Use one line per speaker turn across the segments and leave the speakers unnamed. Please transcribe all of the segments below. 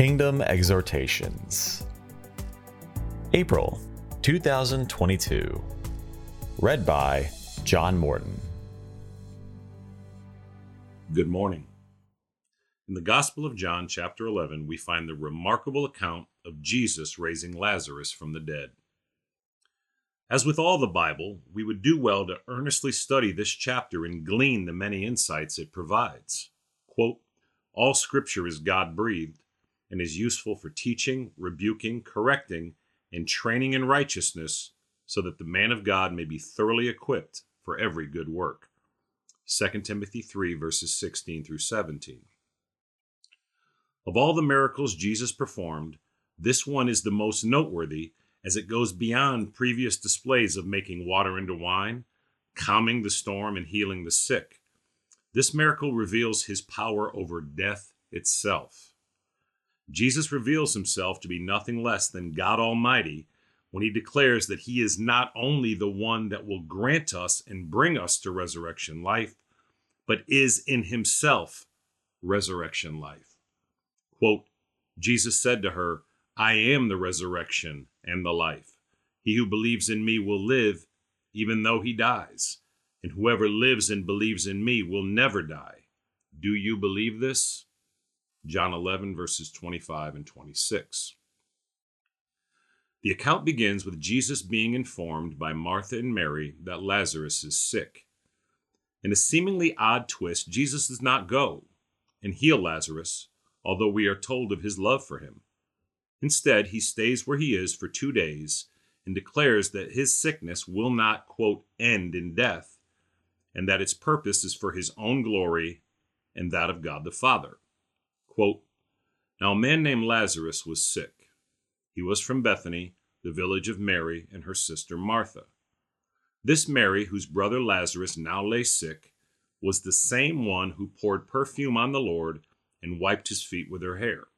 Kingdom Exhortations. April 2022. Read by John Morton.
Good morning. In the Gospel of John, chapter 11, we find the remarkable account of Jesus raising Lazarus from the dead. As with all the Bible, we would do well to earnestly study this chapter and glean the many insights it provides. Quote, All scripture is God breathed and is useful for teaching, rebuking, correcting, and training in righteousness, so that the man of God may be thoroughly equipped for every good work. 2 Timothy 3, verses 16 through 17. Of all the miracles Jesus performed, this one is the most noteworthy as it goes beyond previous displays of making water into wine, calming the storm, and healing the sick. This miracle reveals his power over death itself. Jesus reveals himself to be nothing less than God Almighty when he declares that he is not only the one that will grant us and bring us to resurrection life, but is in himself resurrection life. Quote, Jesus said to her, I am the resurrection and the life. He who believes in me will live even though he dies, and whoever lives and believes in me will never die. Do you believe this? John 11, verses 25 and 26. The account begins with Jesus being informed by Martha and Mary that Lazarus is sick. In a seemingly odd twist, Jesus does not go and heal Lazarus, although we are told of his love for him. Instead, he stays where he is for two days and declares that his sickness will not, quote, end in death, and that its purpose is for his own glory and that of God the Father. Quote, now a man named Lazarus was sick. He was from Bethany, the village of Mary and her sister Martha. This Mary, whose brother Lazarus now lay sick, was the same one who poured perfume on the Lord and wiped his feet with her hair.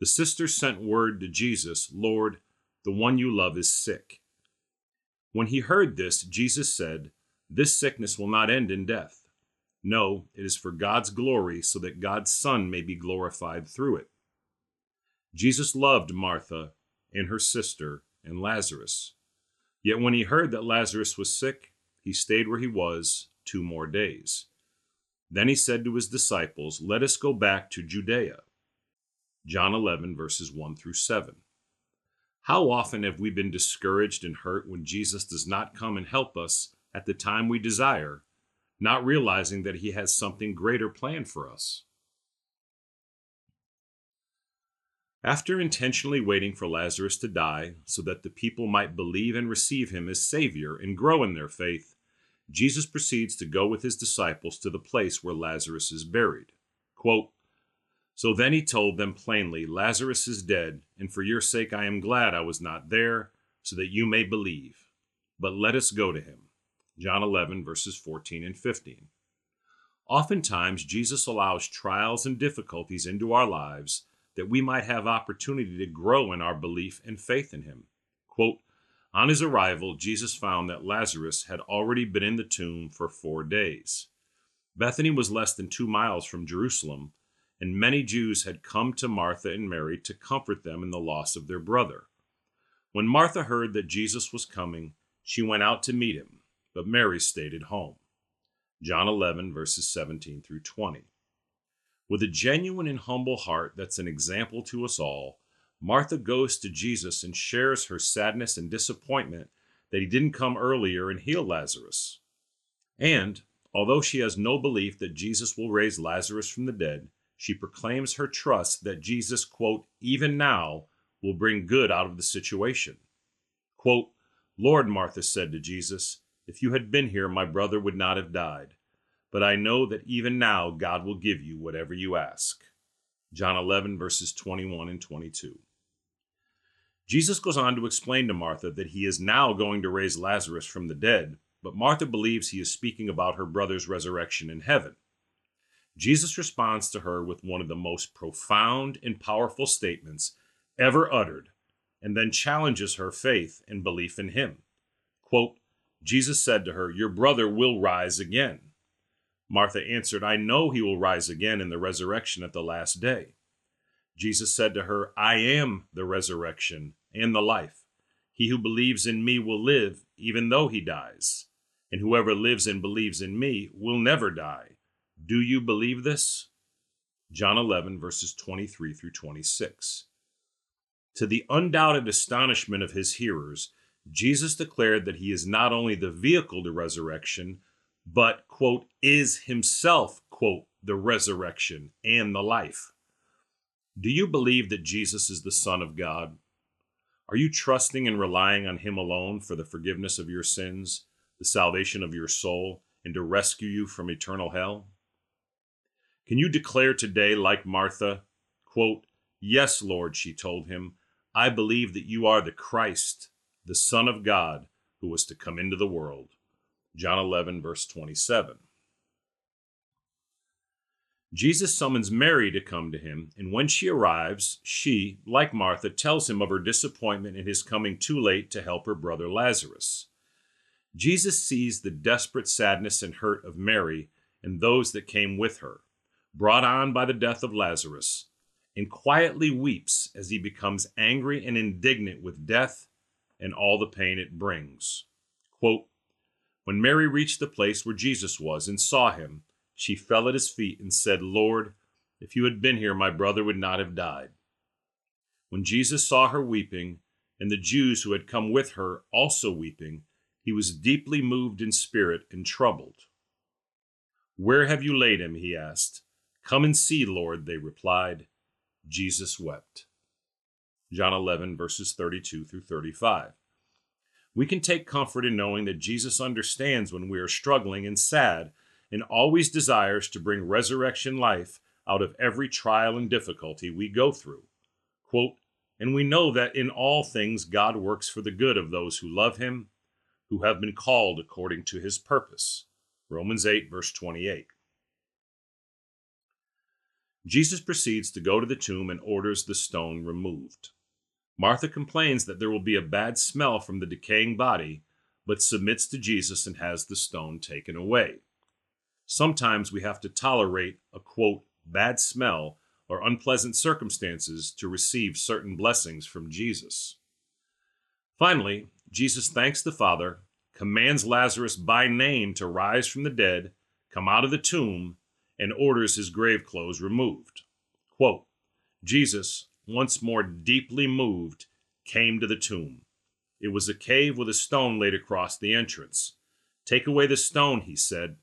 The sisters sent word to Jesus, Lord, the one you love is sick. When he heard this, Jesus said, This sickness will not end in death. No, it is for God's glory, so that God's Son may be glorified through it. Jesus loved Martha and her sister and Lazarus. Yet when he heard that Lazarus was sick, he stayed where he was two more days. Then he said to his disciples, Let us go back to Judea. John 11, verses 1 through 7. How often have we been discouraged and hurt when Jesus does not come and help us at the time we desire, not realizing that he has something greater planned for us? After intentionally waiting for Lazarus to die so that the people might believe and receive him as Savior and grow in their faith, Jesus proceeds to go with his disciples to the place where Lazarus is buried. Quote, so then he told them plainly, Lazarus is dead, and for your sake I am glad I was not there, so that you may believe. But let us go to him. John 11, verses 14 and 15. Oftentimes, Jesus allows trials and difficulties into our lives that we might have opportunity to grow in our belief and faith in him. Quote, on his arrival, Jesus found that Lazarus had already been in the tomb for four days. Bethany was less than two miles from Jerusalem, and many Jews had come to Martha and Mary to comfort them in the loss of their brother. When Martha heard that Jesus was coming, she went out to meet him, but Mary stayed at home. John 11, verses 17 through 20. With a genuine and humble heart that's an example to us all, Martha goes to Jesus and shares her sadness and disappointment that he didn't come earlier and heal Lazarus. And, although she has no belief that Jesus will raise Lazarus from the dead, she proclaims her trust that Jesus, quote, even now will bring good out of the situation. Quote, Lord, Martha said to Jesus, if you had been here, my brother would not have died. But I know that even now God will give you whatever you ask. John 11, verses 21 and 22. Jesus goes on to explain to Martha that he is now going to raise Lazarus from the dead, but Martha believes he is speaking about her brother's resurrection in heaven. Jesus responds to her with one of the most profound and powerful statements ever uttered, and then challenges her faith and belief in him. Quote, Jesus said to her, Your brother will rise again. Martha answered, I know he will rise again in the resurrection at the last day. Jesus said to her, I am the resurrection and the life. He who believes in me will live even though he dies, and whoever lives and believes in me will never die. Do you believe this? John 11, verses 23 through 26. To the undoubted astonishment of his hearers, Jesus declared that he is not only the vehicle to resurrection, but, quote, is himself, quote, the resurrection and the life. Do you believe that Jesus is the Son of God? Are you trusting and relying on Him alone for the forgiveness of your sins, the salvation of your soul, and to rescue you from eternal hell? Can you declare today, like Martha, quote, Yes, Lord, she told him, I believe that you are the Christ, the Son of God, who was to come into the world. John 11, verse 27. Jesus summons Mary to come to him, and when she arrives, she, like Martha, tells him of her disappointment in his coming too late to help her brother Lazarus. Jesus sees the desperate sadness and hurt of Mary and those that came with her, brought on by the death of Lazarus, and quietly weeps as he becomes angry and indignant with death and all the pain it brings. Quote, when Mary reached the place where Jesus was and saw him, she fell at his feet and said, Lord, if you had been here, my brother would not have died. When Jesus saw her weeping, and the Jews who had come with her also weeping, he was deeply moved in spirit and troubled. Where have you laid him? he asked. Come and see, Lord, they replied. Jesus wept. John 11, verses 32 through 35. We can take comfort in knowing that Jesus understands when we are struggling and sad and always desires to bring resurrection life out of every trial and difficulty we go through. Quote, and we know that in all things God works for the good of those who love him, who have been called according to his purpose. Romans 8, verse 28. Jesus proceeds to go to the tomb and orders the stone removed. Martha complains that there will be a bad smell from the decaying body, but submits to Jesus and has the stone taken away sometimes we have to tolerate a quote, bad smell or unpleasant circumstances to receive certain blessings from Jesus. Finally, Jesus thanks the Father, commands Lazarus by name to rise from the dead, come out of the tomb, and orders his grave clothes removed. Quote, Jesus, once more deeply moved, came to the tomb. It was a cave with a stone laid across the entrance. Take away the stone, he said.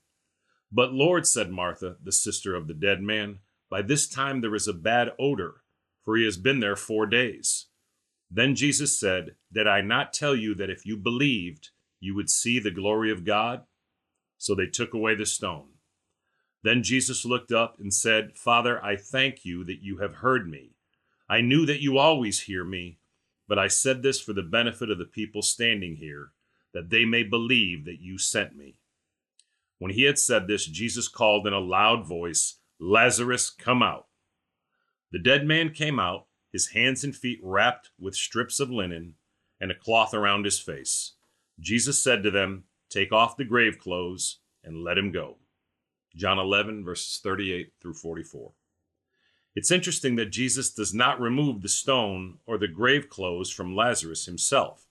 But Lord, said Martha, the sister of the dead man, by this time there is a bad odor, for he has been there four days. Then Jesus said, Did I not tell you that if you believed, you would see the glory of God? So they took away the stone. Then Jesus looked up and said, Father, I thank you that you have heard me. I knew that you always hear me, but I said this for the benefit of the people standing here, that they may believe that you sent me. When he had said this, Jesus called in a loud voice, Lazarus, come out. The dead man came out, his hands and feet wrapped with strips of linen and a cloth around his face. Jesus said to them, Take off the grave clothes and let him go. John 11, verses 38 through 44. It's interesting that Jesus does not remove the stone or the grave clothes from Lazarus himself.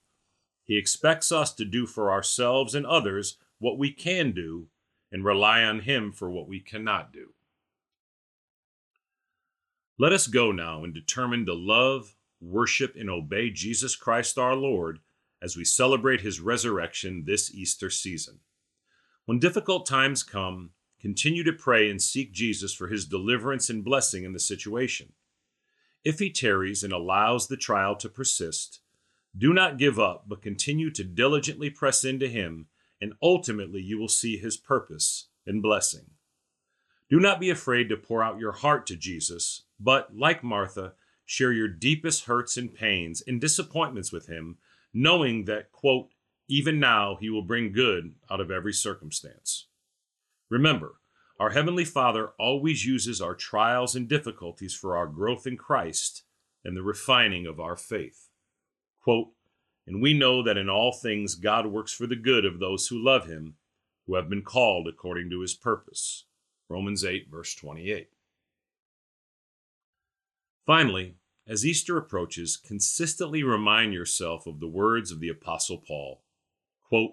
He expects us to do for ourselves and others what we can do and rely on Him for what we cannot do. Let us go now and determine to love, worship, and obey Jesus Christ our Lord as we celebrate His resurrection this Easter season. When difficult times come, continue to pray and seek Jesus for His deliverance and blessing in the situation. If He tarries and allows the trial to persist, do not give up, but continue to diligently press into Him and ultimately you will see his purpose and blessing. Do not be afraid to pour out your heart to Jesus, but, like Martha, share your deepest hurts and pains and disappointments with him, knowing that, quote, even now he will bring good out of every circumstance. Remember, our Heavenly Father always uses our trials and difficulties for our growth in Christ and the refining of our faith. Quote, and we know that in all things God works for the good of those who love him, who have been called according to his purpose. Romans 8, verse 28. Finally, as Easter approaches, consistently remind yourself of the words of the Apostle Paul. Quote,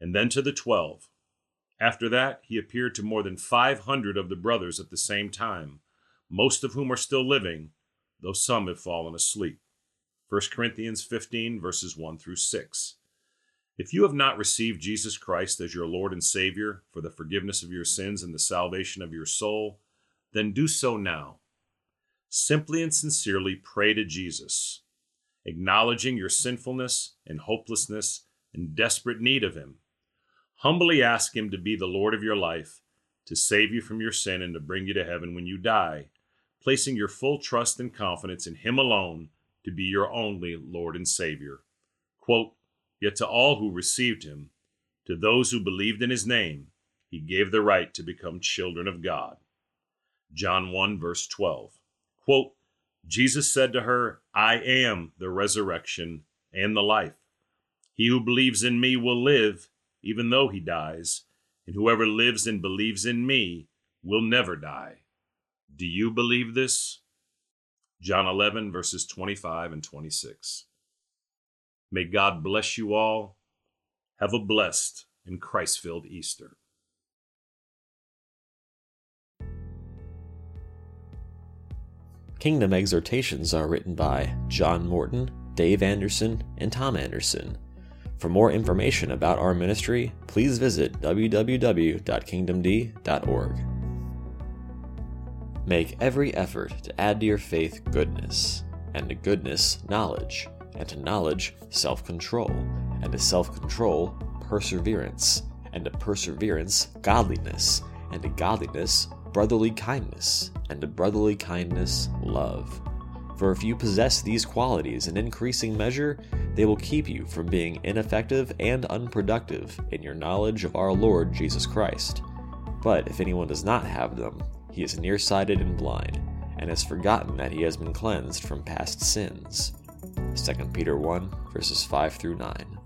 and then to the twelve. After that, he appeared to more than 500 of the brothers at the same time, most of whom are still living, though some have fallen asleep. 1 Corinthians 15, verses 1 through 6. If you have not received Jesus Christ as your Lord and Savior for the forgiveness of your sins and the salvation of your soul, then do so now. Simply and sincerely pray to Jesus, acknowledging your sinfulness and hopelessness and desperate need of Him. Humbly ask Him to be the Lord of your life, to save you from your sin, and to bring you to heaven when you die, placing your full trust and confidence in Him alone to be your only Lord and Savior. Quote, Yet to all who received Him, to those who believed in His name, He gave the right to become children of God. John 1, verse 12. Quote, Jesus said to her, I am the resurrection and the life. He who believes in me will live even though he dies, and whoever lives and believes in me will never die. Do you believe this? John 11, verses 25 and 26. May God bless you all. Have a blessed and Christ filled Easter.
Kingdom exhortations are written by John Morton, Dave Anderson, and Tom Anderson for more information about our ministry, please visit www.kingdomd.org. Make every effort to add to your faith goodness, and to goodness, knowledge, and to knowledge, self control, and to self control, perseverance, and to perseverance, godliness, and to godliness, brotherly kindness, and to brotherly kindness, love. For if you possess these qualities in increasing measure, they will keep you from being ineffective and unproductive in your knowledge of our Lord Jesus Christ. But if anyone does not have them, he is nearsighted and blind, and has forgotten that he has been cleansed from past sins. 2 Peter 1, verses 5 through 9.